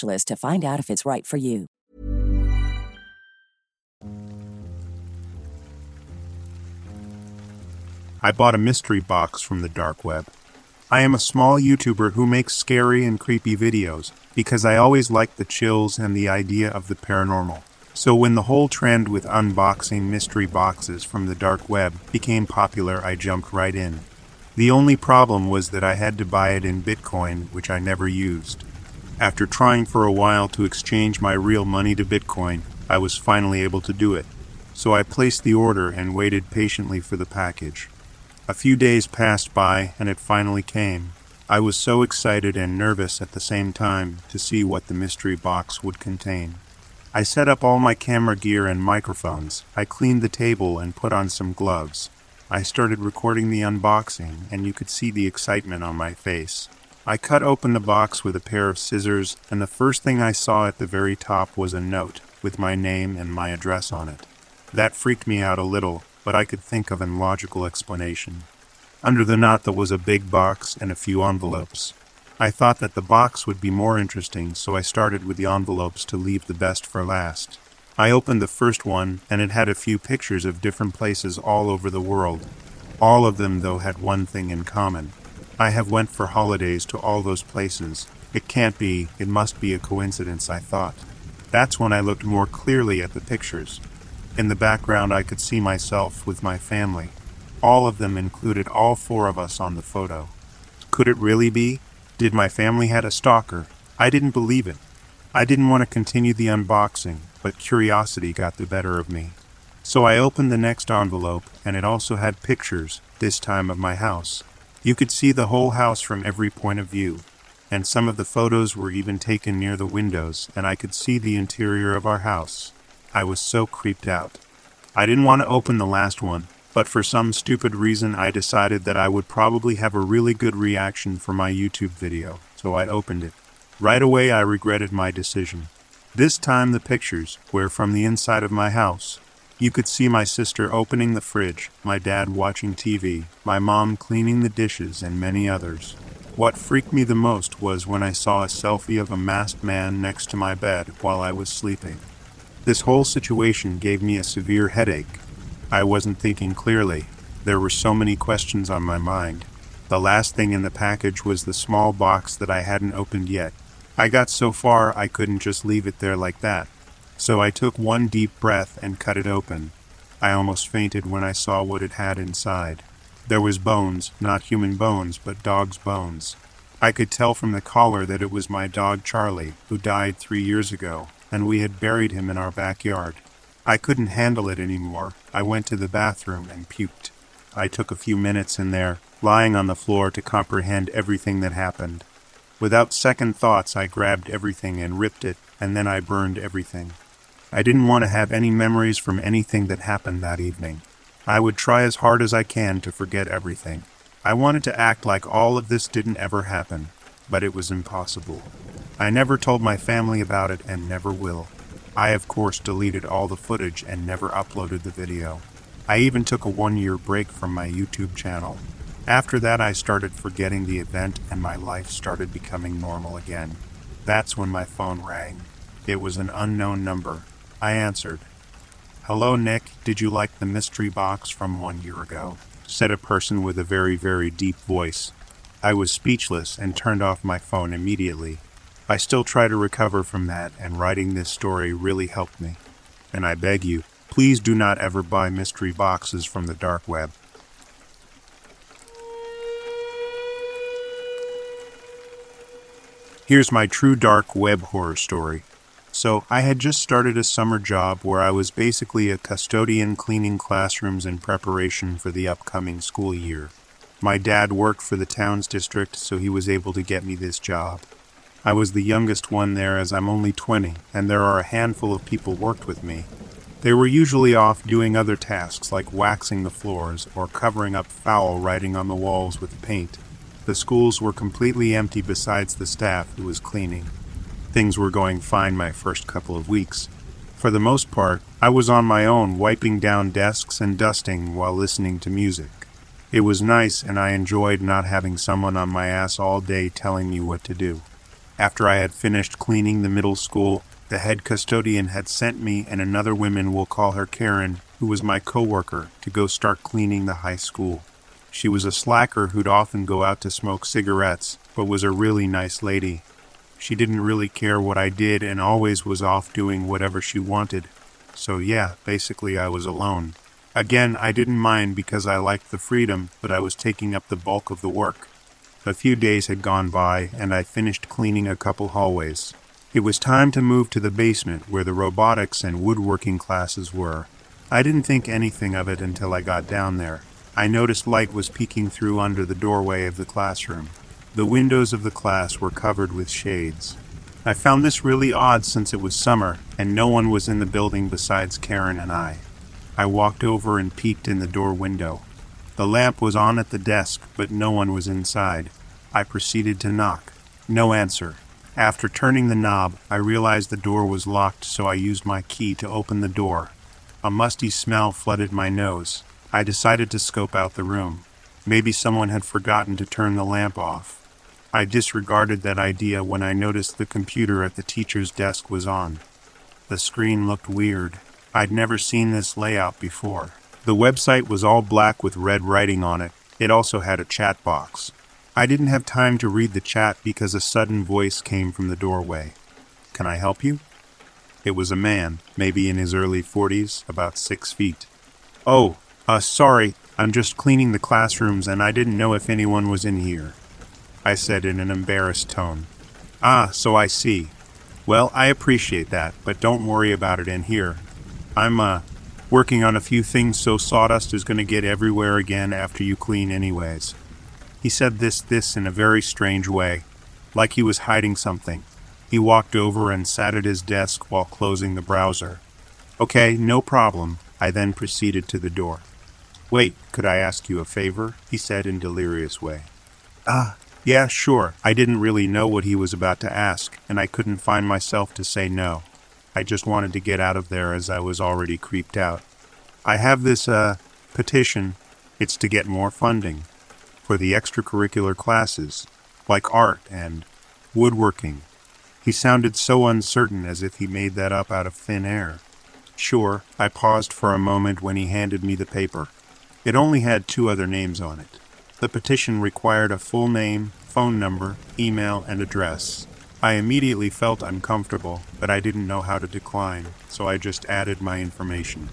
to find out if it's right for you. I bought a mystery box from the dark web. I am a small YouTuber who makes scary and creepy videos because I always like the chills and the idea of the paranormal. So when the whole trend with unboxing mystery boxes from the dark web became popular, I jumped right in. The only problem was that I had to buy it in Bitcoin, which I never used. After trying for a while to exchange my real money to Bitcoin, I was finally able to do it. So I placed the order and waited patiently for the package. A few days passed by and it finally came. I was so excited and nervous at the same time to see what the mystery box would contain. I set up all my camera gear and microphones. I cleaned the table and put on some gloves. I started recording the unboxing, and you could see the excitement on my face. I cut open the box with a pair of scissors, and the first thing I saw at the very top was a note with my name and my address on it. That freaked me out a little, but I could think of an logical explanation. Under the knot there was a big box and a few envelopes. I thought that the box would be more interesting, so I started with the envelopes to leave the best for last. I opened the first one, and it had a few pictures of different places all over the world. All of them, though, had one thing in common. I have went for holidays to all those places. It can't be, it must be a coincidence, I thought. That's when I looked more clearly at the pictures. In the background, I could see myself with my family. All of them included all four of us on the photo. Could it really be? Did my family had a stalker? I didn't believe it. I didn't want to continue the unboxing, but curiosity got the better of me. So I opened the next envelope, and it also had pictures, this time of my house. You could see the whole house from every point of view, and some of the photos were even taken near the windows, and I could see the interior of our house. I was so creeped out. I didn't want to open the last one, but for some stupid reason I decided that I would probably have a really good reaction for my YouTube video, so I opened it. Right away I regretted my decision. This time the pictures were from the inside of my house. You could see my sister opening the fridge, my dad watching TV, my mom cleaning the dishes, and many others. What freaked me the most was when I saw a selfie of a masked man next to my bed while I was sleeping. This whole situation gave me a severe headache. I wasn't thinking clearly. There were so many questions on my mind. The last thing in the package was the small box that I hadn't opened yet. I got so far I couldn't just leave it there like that. So I took one deep breath and cut it open. I almost fainted when I saw what it had inside. There was bones, not human bones, but dog's bones. I could tell from the collar that it was my dog Charlie, who died three years ago, and we had buried him in our backyard. I couldn't handle it anymore. I went to the bathroom and puked. I took a few minutes in there, lying on the floor to comprehend everything that happened. Without second thoughts, I grabbed everything and ripped it, and then I burned everything. I didn't want to have any memories from anything that happened that evening. I would try as hard as I can to forget everything. I wanted to act like all of this didn't ever happen, but it was impossible. I never told my family about it and never will. I, of course, deleted all the footage and never uploaded the video. I even took a one year break from my YouTube channel. After that, I started forgetting the event and my life started becoming normal again. That's when my phone rang. It was an unknown number, I answered. Hello, Nick. Did you like the mystery box from one year ago? said a person with a very, very deep voice. I was speechless and turned off my phone immediately. I still try to recover from that, and writing this story really helped me. And I beg you, please do not ever buy mystery boxes from the dark web. Here's my true dark web horror story. So, I had just started a summer job where I was basically a custodian cleaning classrooms in preparation for the upcoming school year. My dad worked for the town's district, so he was able to get me this job. I was the youngest one there as I'm only 20, and there are a handful of people worked with me. They were usually off doing other tasks like waxing the floors or covering up foul writing on the walls with paint. The schools were completely empty besides the staff who was cleaning. Things were going fine my first couple of weeks. For the most part, I was on my own wiping down desks and dusting while listening to music. It was nice and I enjoyed not having someone on my ass all day telling me what to do. After I had finished cleaning the middle school, the head custodian had sent me and another woman we'll call her Karen, who was my coworker, to go start cleaning the high school. She was a slacker who'd often go out to smoke cigarettes, but was a really nice lady. She didn't really care what I did and always was off doing whatever she wanted. So, yeah, basically, I was alone. Again, I didn't mind because I liked the freedom, but I was taking up the bulk of the work. A few days had gone by, and I finished cleaning a couple hallways. It was time to move to the basement where the robotics and woodworking classes were. I didn't think anything of it until I got down there. I noticed light was peeking through under the doorway of the classroom. The windows of the class were covered with shades. I found this really odd since it was summer and no one was in the building besides Karen and I. I walked over and peeked in the door window. The lamp was on at the desk, but no one was inside. I proceeded to knock. No answer. After turning the knob, I realized the door was locked, so I used my key to open the door. A musty smell flooded my nose. I decided to scope out the room. Maybe someone had forgotten to turn the lamp off. I disregarded that idea when I noticed the computer at the teacher's desk was on. The screen looked weird. I'd never seen this layout before. The website was all black with red writing on it. It also had a chat box. I didn't have time to read the chat because a sudden voice came from the doorway. Can I help you? It was a man, maybe in his early 40s, about six feet. Oh, uh, sorry, I'm just cleaning the classrooms and I didn't know if anyone was in here. I said in an embarrassed tone. Ah, so I see. Well, I appreciate that, but don't worry about it in here. I'm, uh, working on a few things so sawdust is going to get everywhere again after you clean anyways. He said this this in a very strange way, like he was hiding something. He walked over and sat at his desk while closing the browser. Okay, no problem. I then proceeded to the door. Wait, could I ask you a favor? he said in delirious way. Ah, yeah, sure. I didn't really know what he was about to ask, and I couldn't find myself to say no. I just wanted to get out of there as I was already creeped out. I have this, uh, petition. It's to get more funding for the extracurricular classes, like art and woodworking. He sounded so uncertain as if he made that up out of thin air. Sure, I paused for a moment when he handed me the paper. It only had two other names on it. The petition required a full name, phone number, email, and address. I immediately felt uncomfortable, but I didn't know how to decline, so I just added my information.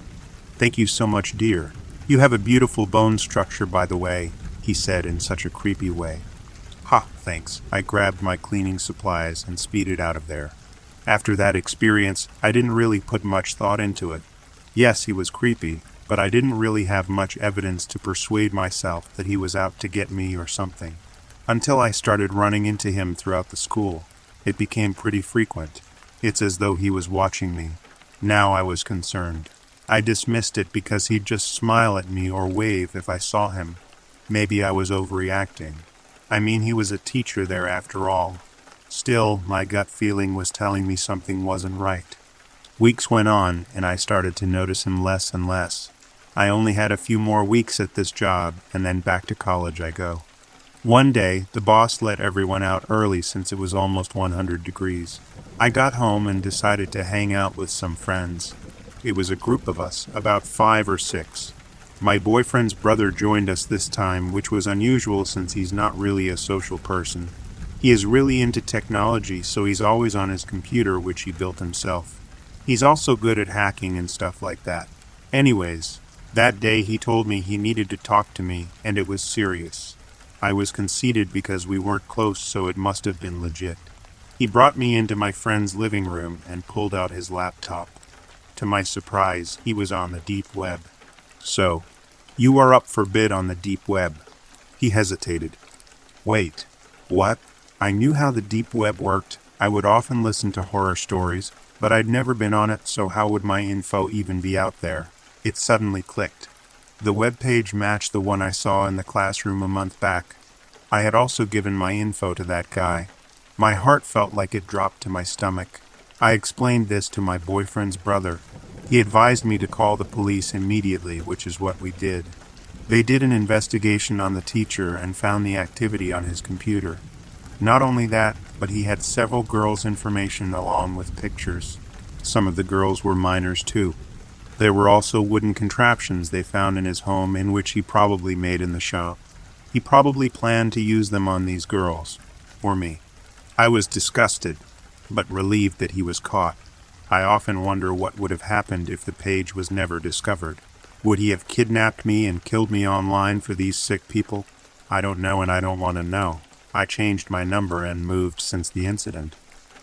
Thank you so much, dear. You have a beautiful bone structure, by the way, he said in such a creepy way. Ha, thanks. I grabbed my cleaning supplies and speeded out of there. After that experience, I didn't really put much thought into it. Yes, he was creepy, but I didn't really have much evidence to persuade myself that he was out to get me or something. Until I started running into him throughout the school. It became pretty frequent. It's as though he was watching me. Now I was concerned. I dismissed it because he'd just smile at me or wave if I saw him. Maybe I was overreacting. I mean, he was a teacher there after all. Still, my gut feeling was telling me something wasn't right. Weeks went on, and I started to notice him less and less. I only had a few more weeks at this job, and then back to college I go. One day, the boss let everyone out early since it was almost 100 degrees. I got home and decided to hang out with some friends. It was a group of us, about five or six. My boyfriend's brother joined us this time, which was unusual since he's not really a social person. He is really into technology, so he's always on his computer, which he built himself. He's also good at hacking and stuff like that. Anyways, that day he told me he needed to talk to me, and it was serious. I was conceited because we weren't close, so it must have been legit. He brought me into my friend's living room and pulled out his laptop. To my surprise, he was on the deep web. So, you are up for bid on the deep web. He hesitated. Wait, what? I knew how the deep web worked. I would often listen to horror stories, but I'd never been on it, so how would my info even be out there? It suddenly clicked. The web page matched the one I saw in the classroom a month back. I had also given my info to that guy. My heart felt like it dropped to my stomach. I explained this to my boyfriend's brother, he advised me to call the police immediately, which is what we did. They did an investigation on the teacher and found the activity on his computer. Not only that, but he had several girls' information along with pictures. Some of the girls were minors too. There were also wooden contraptions they found in his home in which he probably made in the shop. He probably planned to use them on these girls, or me. I was disgusted, but relieved that he was caught. I often wonder what would have happened if the page was never discovered. Would he have kidnapped me and killed me online for these sick people? I don't know and I don't want to know. I changed my number and moved since the incident.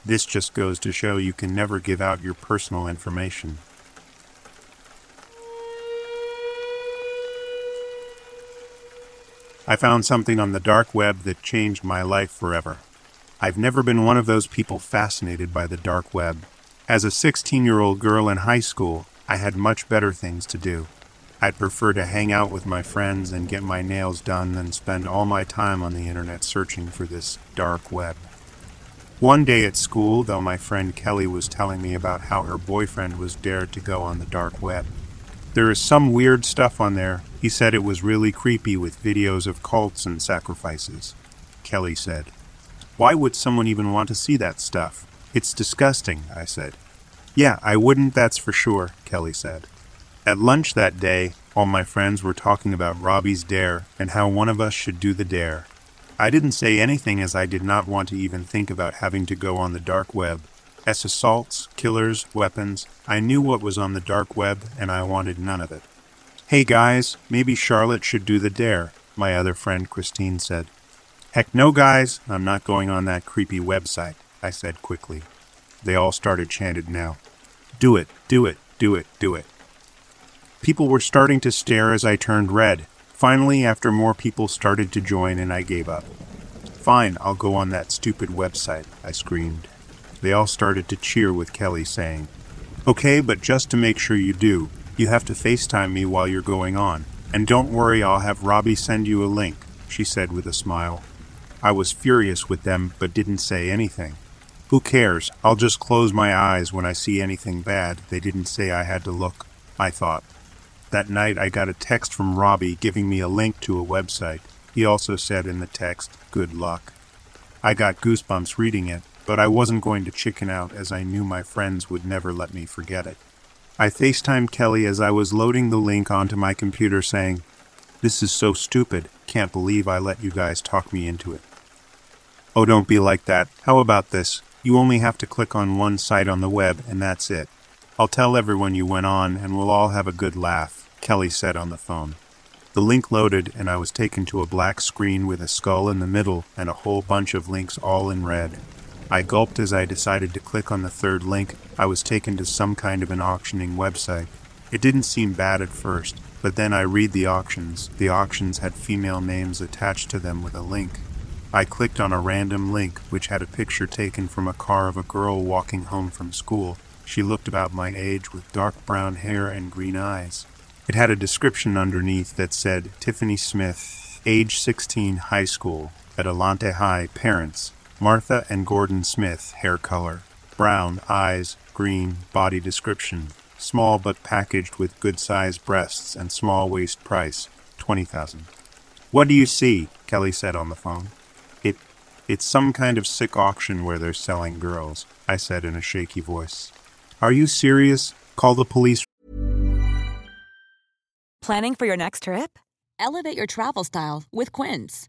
This just goes to show you can never give out your personal information. I found something on the dark web that changed my life forever. I've never been one of those people fascinated by the dark web. As a 16 year old girl in high school, I had much better things to do. I'd prefer to hang out with my friends and get my nails done than spend all my time on the internet searching for this dark web. One day at school, though, my friend Kelly was telling me about how her boyfriend was dared to go on the dark web. There is some weird stuff on there. He said it was really creepy with videos of cults and sacrifices. Kelly said, Why would someone even want to see that stuff? It's disgusting, I said. Yeah, I wouldn't, that's for sure, Kelly said. At lunch that day, all my friends were talking about Robbie's dare and how one of us should do the dare. I didn't say anything as I did not want to even think about having to go on the dark web. As assaults, killers, weapons, I knew what was on the dark web and I wanted none of it. Hey guys, maybe Charlotte should do the dare, my other friend Christine said. Heck no, guys, I'm not going on that creepy website, I said quickly. They all started chanted now. Do it, do it, do it, do it. People were starting to stare as I turned red. Finally, after more people started to join and I gave up. Fine, I'll go on that stupid website, I screamed. They all started to cheer with Kelly saying, Okay, but just to make sure you do, you have to FaceTime me while you're going on. And don't worry, I'll have Robbie send you a link, she said with a smile. I was furious with them, but didn't say anything. Who cares? I'll just close my eyes when I see anything bad. They didn't say I had to look, I thought. That night I got a text from Robbie giving me a link to a website. He also said in the text, Good luck. I got goosebumps reading it, but I wasn't going to chicken out as I knew my friends would never let me forget it. I FaceTimed Kelly as I was loading the link onto my computer saying, This is so stupid. Can't believe I let you guys talk me into it. Oh, don't be like that. How about this? You only have to click on one site on the web, and that's it. I'll tell everyone you went on, and we'll all have a good laugh, Kelly said on the phone. The link loaded, and I was taken to a black screen with a skull in the middle and a whole bunch of links all in red. I gulped as I decided to click on the third link. I was taken to some kind of an auctioning website. It didn't seem bad at first, but then I read the auctions. The auctions had female names attached to them with a link. I clicked on a random link which had a picture taken from a car of a girl walking home from school. She looked about my age with dark brown hair and green eyes. It had a description underneath that said Tiffany Smith, age 16, high school, at Alante High, parents, Martha and Gordon Smith, hair color, brown, eyes, green, body description, small but packaged with good sized breasts and small waist price, 20,000. What do you see? Kelly said on the phone. It, it's some kind of sick auction where they're selling girls, I said in a shaky voice. Are you serious? Call the police Planning for your next trip? Elevate your travel style with Quince.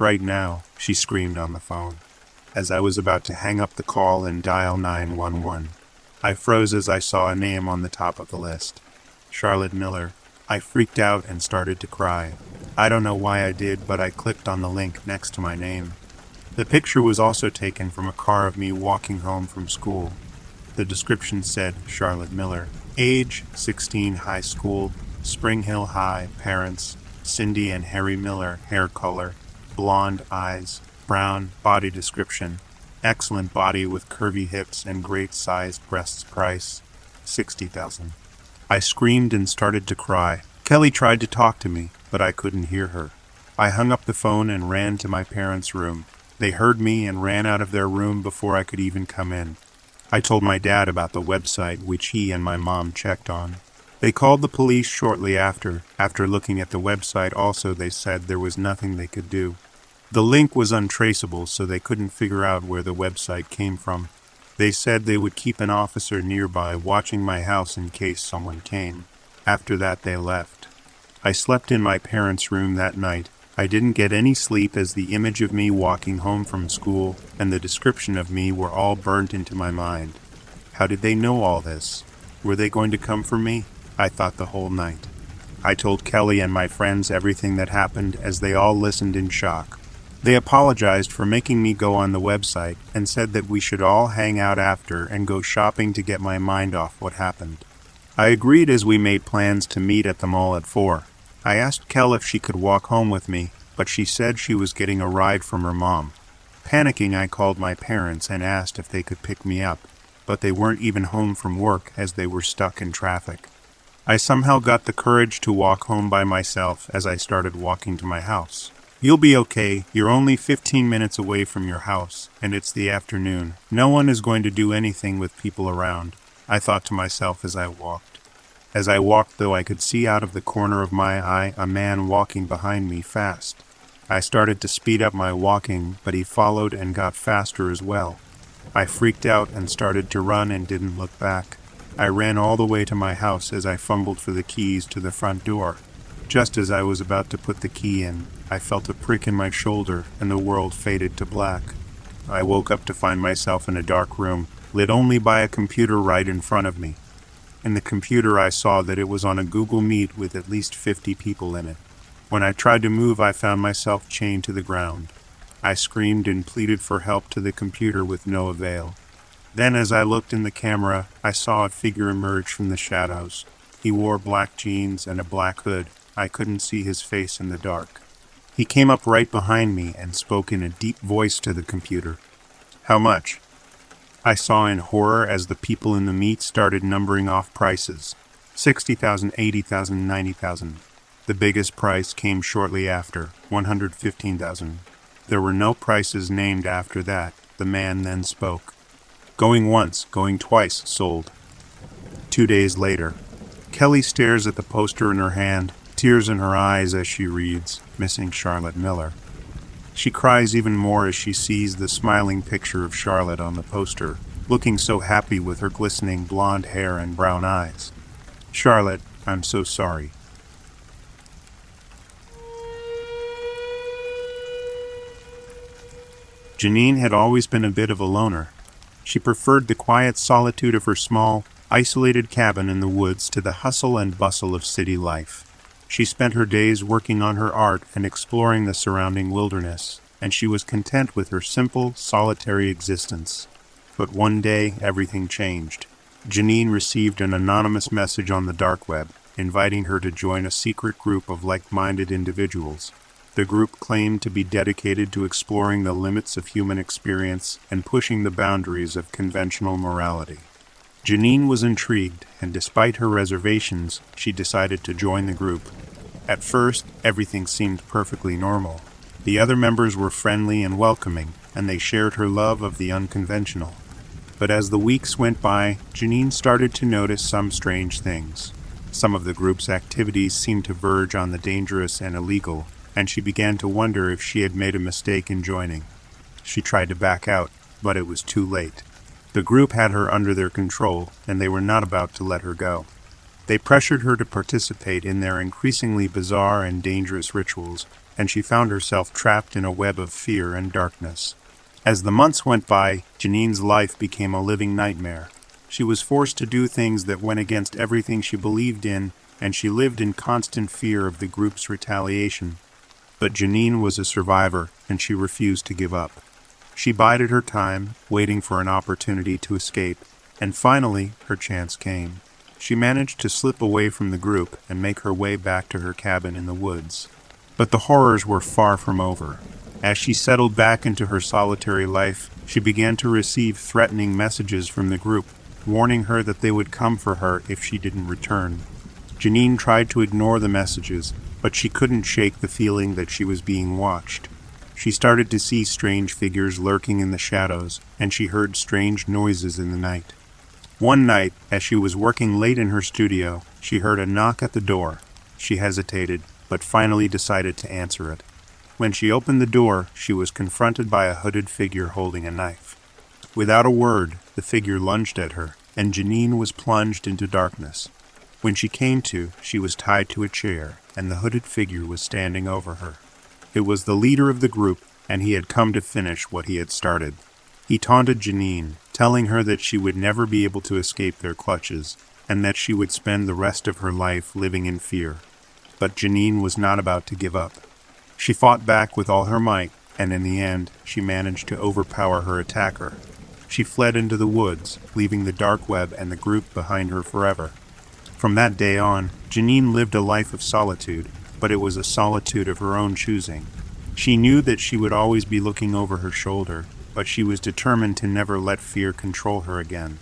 Right now, she screamed on the phone. As I was about to hang up the call and dial 911, I froze as I saw a name on the top of the list. Charlotte Miller. I freaked out and started to cry. I don't know why I did, but I clicked on the link next to my name. The picture was also taken from a car of me walking home from school. The description said Charlotte Miller, age 16, high school, Spring Hill High, parents Cindy and Harry Miller, hair color, blonde eyes, brown body description, excellent body with curvy hips and great sized breasts, price 60,000. I screamed and started to cry. Kelly tried to talk to me, but I couldn't hear her. I hung up the phone and ran to my parents' room. They heard me and ran out of their room before I could even come in. I told my dad about the website which he and my mom checked on. They called the police shortly after. After looking at the website, also, they said there was nothing they could do. The link was untraceable, so they couldn't figure out where the website came from. They said they would keep an officer nearby watching my house in case someone came. After that, they left. I slept in my parents' room that night I didn't get any sleep as the image of me walking home from school and the description of me were all burnt into my mind. How did they know all this? Were they going to come for me? I thought the whole night. I told Kelly and my friends everything that happened as they all listened in shock. They apologized for making me go on the website and said that we should all hang out after and go shopping to get my mind off what happened. I agreed as we made plans to meet at the mall at 4. I asked Kel if she could walk home with me, but she said she was getting a ride from her mom. Panicking, I called my parents and asked if they could pick me up, but they weren't even home from work as they were stuck in traffic. I somehow got the courage to walk home by myself as I started walking to my house. You'll be okay. You're only 15 minutes away from your house, and it's the afternoon. No one is going to do anything with people around, I thought to myself as I walked. As I walked, though, I could see out of the corner of my eye a man walking behind me fast. I started to speed up my walking, but he followed and got faster as well. I freaked out and started to run and didn't look back. I ran all the way to my house as I fumbled for the keys to the front door. Just as I was about to put the key in, I felt a prick in my shoulder and the world faded to black. I woke up to find myself in a dark room, lit only by a computer right in front of me. In the computer, I saw that it was on a Google Meet with at least 50 people in it. When I tried to move, I found myself chained to the ground. I screamed and pleaded for help to the computer with no avail. Then, as I looked in the camera, I saw a figure emerge from the shadows. He wore black jeans and a black hood. I couldn't see his face in the dark. He came up right behind me and spoke in a deep voice to the computer. How much? I saw in horror as the people in the meet started numbering off prices 60,000, 80,000, 90,000. The biggest price came shortly after 115,000. There were no prices named after that. The man then spoke. Going once, going twice, sold. Two days later, Kelly stares at the poster in her hand, tears in her eyes as she reads, Missing Charlotte Miller. She cries even more as she sees the smiling picture of Charlotte on the poster, looking so happy with her glistening blonde hair and brown eyes. Charlotte, I'm so sorry. Janine had always been a bit of a loner. She preferred the quiet solitude of her small, isolated cabin in the woods to the hustle and bustle of city life. She spent her days working on her art and exploring the surrounding wilderness, and she was content with her simple, solitary existence. But one day, everything changed. Janine received an anonymous message on the dark web, inviting her to join a secret group of like minded individuals. The group claimed to be dedicated to exploring the limits of human experience and pushing the boundaries of conventional morality. Janine was intrigued, and despite her reservations, she decided to join the group. At first, everything seemed perfectly normal. The other members were friendly and welcoming, and they shared her love of the unconventional. But as the weeks went by, Janine started to notice some strange things. Some of the group's activities seemed to verge on the dangerous and illegal, and she began to wonder if she had made a mistake in joining. She tried to back out, but it was too late. The group had her under their control, and they were not about to let her go. They pressured her to participate in their increasingly bizarre and dangerous rituals, and she found herself trapped in a web of fear and darkness. As the months went by, Janine's life became a living nightmare. She was forced to do things that went against everything she believed in, and she lived in constant fear of the group's retaliation. But Janine was a survivor, and she refused to give up. She bided her time, waiting for an opportunity to escape, and finally her chance came. She managed to slip away from the group and make her way back to her cabin in the woods. But the horrors were far from over. As she settled back into her solitary life, she began to receive threatening messages from the group, warning her that they would come for her if she didn't return. Janine tried to ignore the messages, but she couldn't shake the feeling that she was being watched. She started to see strange figures lurking in the shadows, and she heard strange noises in the night. One night, as she was working late in her studio, she heard a knock at the door. She hesitated, but finally decided to answer it. When she opened the door, she was confronted by a hooded figure holding a knife. Without a word, the figure lunged at her, and Janine was plunged into darkness. When she came to, she was tied to a chair, and the hooded figure was standing over her. It was the leader of the group, and he had come to finish what he had started. He taunted Janine, telling her that she would never be able to escape their clutches, and that she would spend the rest of her life living in fear. But Janine was not about to give up. She fought back with all her might, and in the end, she managed to overpower her attacker. She fled into the woods, leaving the dark web and the group behind her forever. From that day on, Janine lived a life of solitude, but it was a solitude of her own choosing. She knew that she would always be looking over her shoulder, but she was determined to never let fear control her again.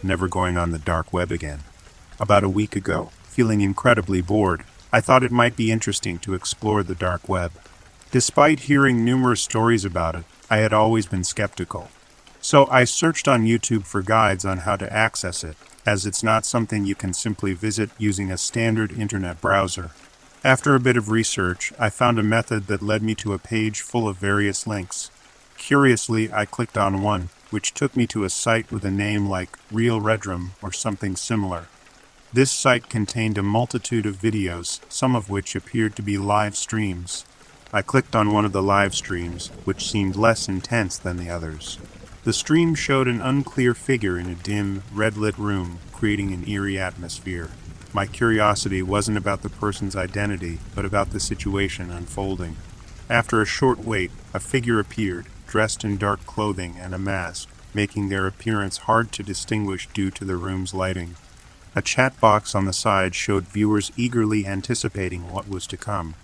Never going on the dark web again. About a week ago, feeling incredibly bored, I thought it might be interesting to explore the dark web. Despite hearing numerous stories about it, I had always been skeptical. So I searched on YouTube for guides on how to access it, as it's not something you can simply visit using a standard internet browser. After a bit of research, I found a method that led me to a page full of various links. Curiously, I clicked on one, which took me to a site with a name like Real Redrum or something similar. This site contained a multitude of videos, some of which appeared to be live streams. I clicked on one of the live streams, which seemed less intense than the others. The stream showed an unclear figure in a dim, red lit room, creating an eerie atmosphere. My curiosity wasn't about the person's identity, but about the situation unfolding. After a short wait, a figure appeared, dressed in dark clothing and a mask, making their appearance hard to distinguish due to the room's lighting. A chat box on the side showed viewers eagerly anticipating what was to come.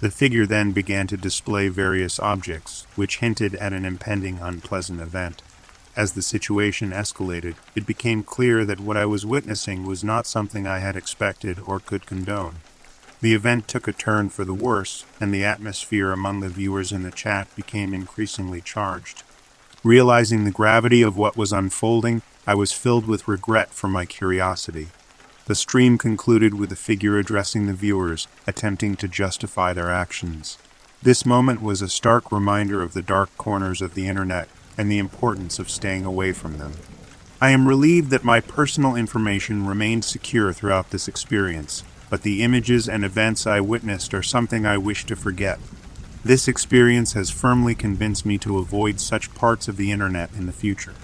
The figure then began to display various objects, which hinted at an impending unpleasant event. As the situation escalated, it became clear that what I was witnessing was not something I had expected or could condone. The event took a turn for the worse, and the atmosphere among the viewers in the chat became increasingly charged. Realizing the gravity of what was unfolding, I was filled with regret for my curiosity. The stream concluded with a figure addressing the viewers, attempting to justify their actions. This moment was a stark reminder of the dark corners of the internet and the importance of staying away from them. I am relieved that my personal information remained secure throughout this experience, but the images and events I witnessed are something I wish to forget. This experience has firmly convinced me to avoid such parts of the internet in the future.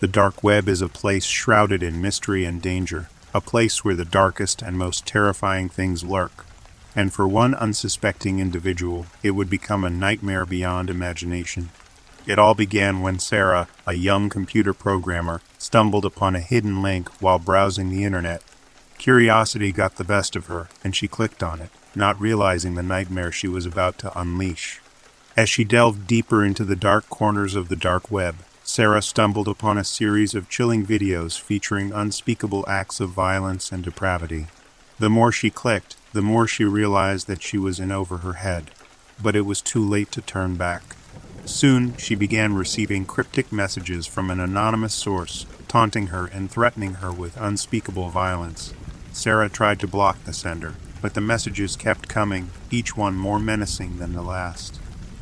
The dark web is a place shrouded in mystery and danger, a place where the darkest and most terrifying things lurk. And for one unsuspecting individual, it would become a nightmare beyond imagination. It all began when Sarah, a young computer programmer, stumbled upon a hidden link while browsing the internet. Curiosity got the best of her, and she clicked on it, not realizing the nightmare she was about to unleash. As she delved deeper into the dark corners of the dark web, Sarah stumbled upon a series of chilling videos featuring unspeakable acts of violence and depravity. The more she clicked, the more she realized that she was in over her head. But it was too late to turn back. Soon, she began receiving cryptic messages from an anonymous source, taunting her and threatening her with unspeakable violence. Sarah tried to block the sender, but the messages kept coming, each one more menacing than the last.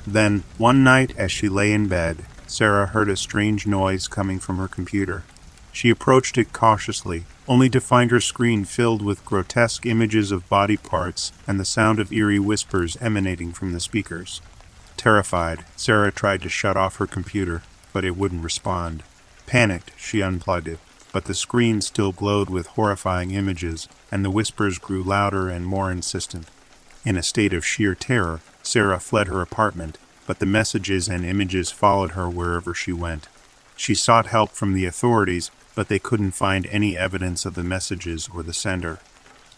Then, one night as she lay in bed, Sarah heard a strange noise coming from her computer. She approached it cautiously, only to find her screen filled with grotesque images of body parts and the sound of eerie whispers emanating from the speakers. Terrified, Sarah tried to shut off her computer, but it wouldn't respond. Panicked, she unplugged it, but the screen still glowed with horrifying images, and the whispers grew louder and more insistent. In a state of sheer terror, Sarah fled her apartment but the messages and images followed her wherever she went. She sought help from the authorities, but they couldn't find any evidence of the messages or the sender.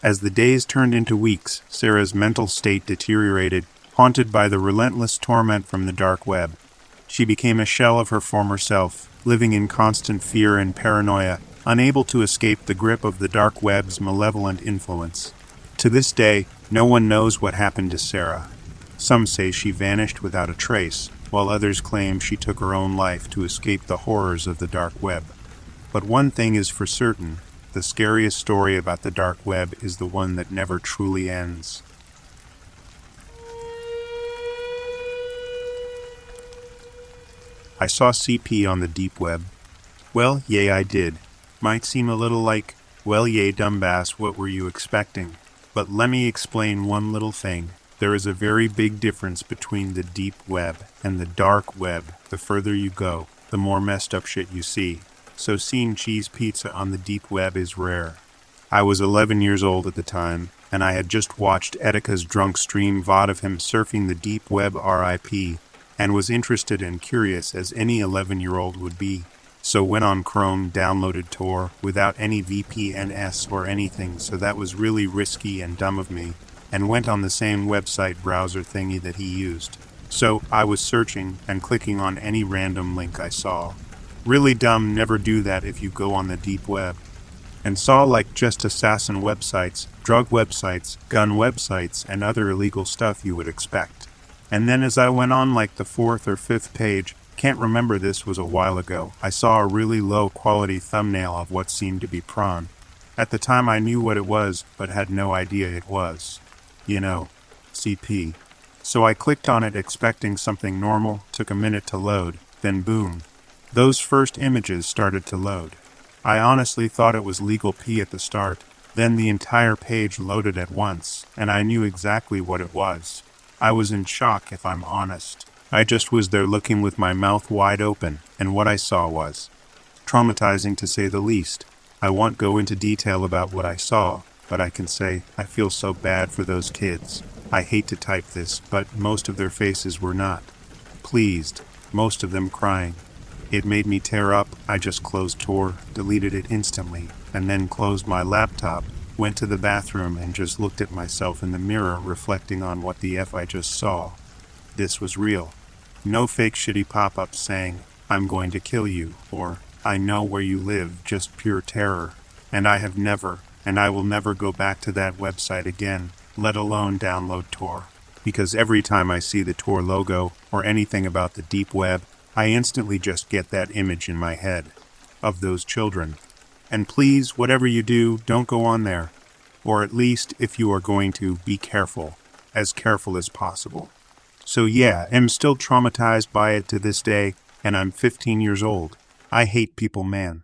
As the days turned into weeks, Sarah's mental state deteriorated, haunted by the relentless torment from the dark web. She became a shell of her former self, living in constant fear and paranoia, unable to escape the grip of the dark web's malevolent influence. To this day, no one knows what happened to Sarah. Some say she vanished without a trace, while others claim she took her own life to escape the horrors of the dark web. But one thing is for certain the scariest story about the dark web is the one that never truly ends. I saw CP on the deep web. Well, yea, I did. Might seem a little like, well, yea, dumbass, what were you expecting? But let me explain one little thing. There is a very big difference between the deep web and the dark web. The further you go, the more messed up shit you see. So seeing cheese pizza on the deep web is rare. I was 11 years old at the time, and I had just watched Etika's drunk stream VOD of him surfing the deep web RIP, and was interested and curious as any 11 year old would be. So went on Chrome, downloaded Tor without any VPNs or anything, so that was really risky and dumb of me and went on the same website browser thingy that he used. So I was searching and clicking on any random link I saw. Really dumb, never do that if you go on the deep web. And saw like just assassin websites, drug websites, gun websites, and other illegal stuff you would expect. And then as I went on like the fourth or fifth page, can't remember this was a while ago. I saw a really low quality thumbnail of what seemed to be prawn. At the time I knew what it was, but had no idea it was. You know, CP. So I clicked on it expecting something normal, took a minute to load, then boom. Those first images started to load. I honestly thought it was legal P at the start, then the entire page loaded at once, and I knew exactly what it was. I was in shock, if I'm honest. I just was there looking with my mouth wide open, and what I saw was traumatizing to say the least. I won't go into detail about what I saw, but I can say I feel so bad for those kids. I hate to type this, but most of their faces were not pleased, most of them crying. It made me tear up. I just closed Tor, deleted it instantly, and then closed my laptop, went to the bathroom, and just looked at myself in the mirror, reflecting on what the F I just saw. This was real. No fake shitty pop ups saying, I'm going to kill you, or I know where you live, just pure terror. And I have never, and I will never go back to that website again, let alone download Tor. Because every time I see the Tor logo or anything about the deep web, I instantly just get that image in my head of those children. And please, whatever you do, don't go on there. Or at least, if you are going to, be careful, as careful as possible. So, yeah, I'm still traumatized by it to this day, and I'm 15 years old. I hate people, man.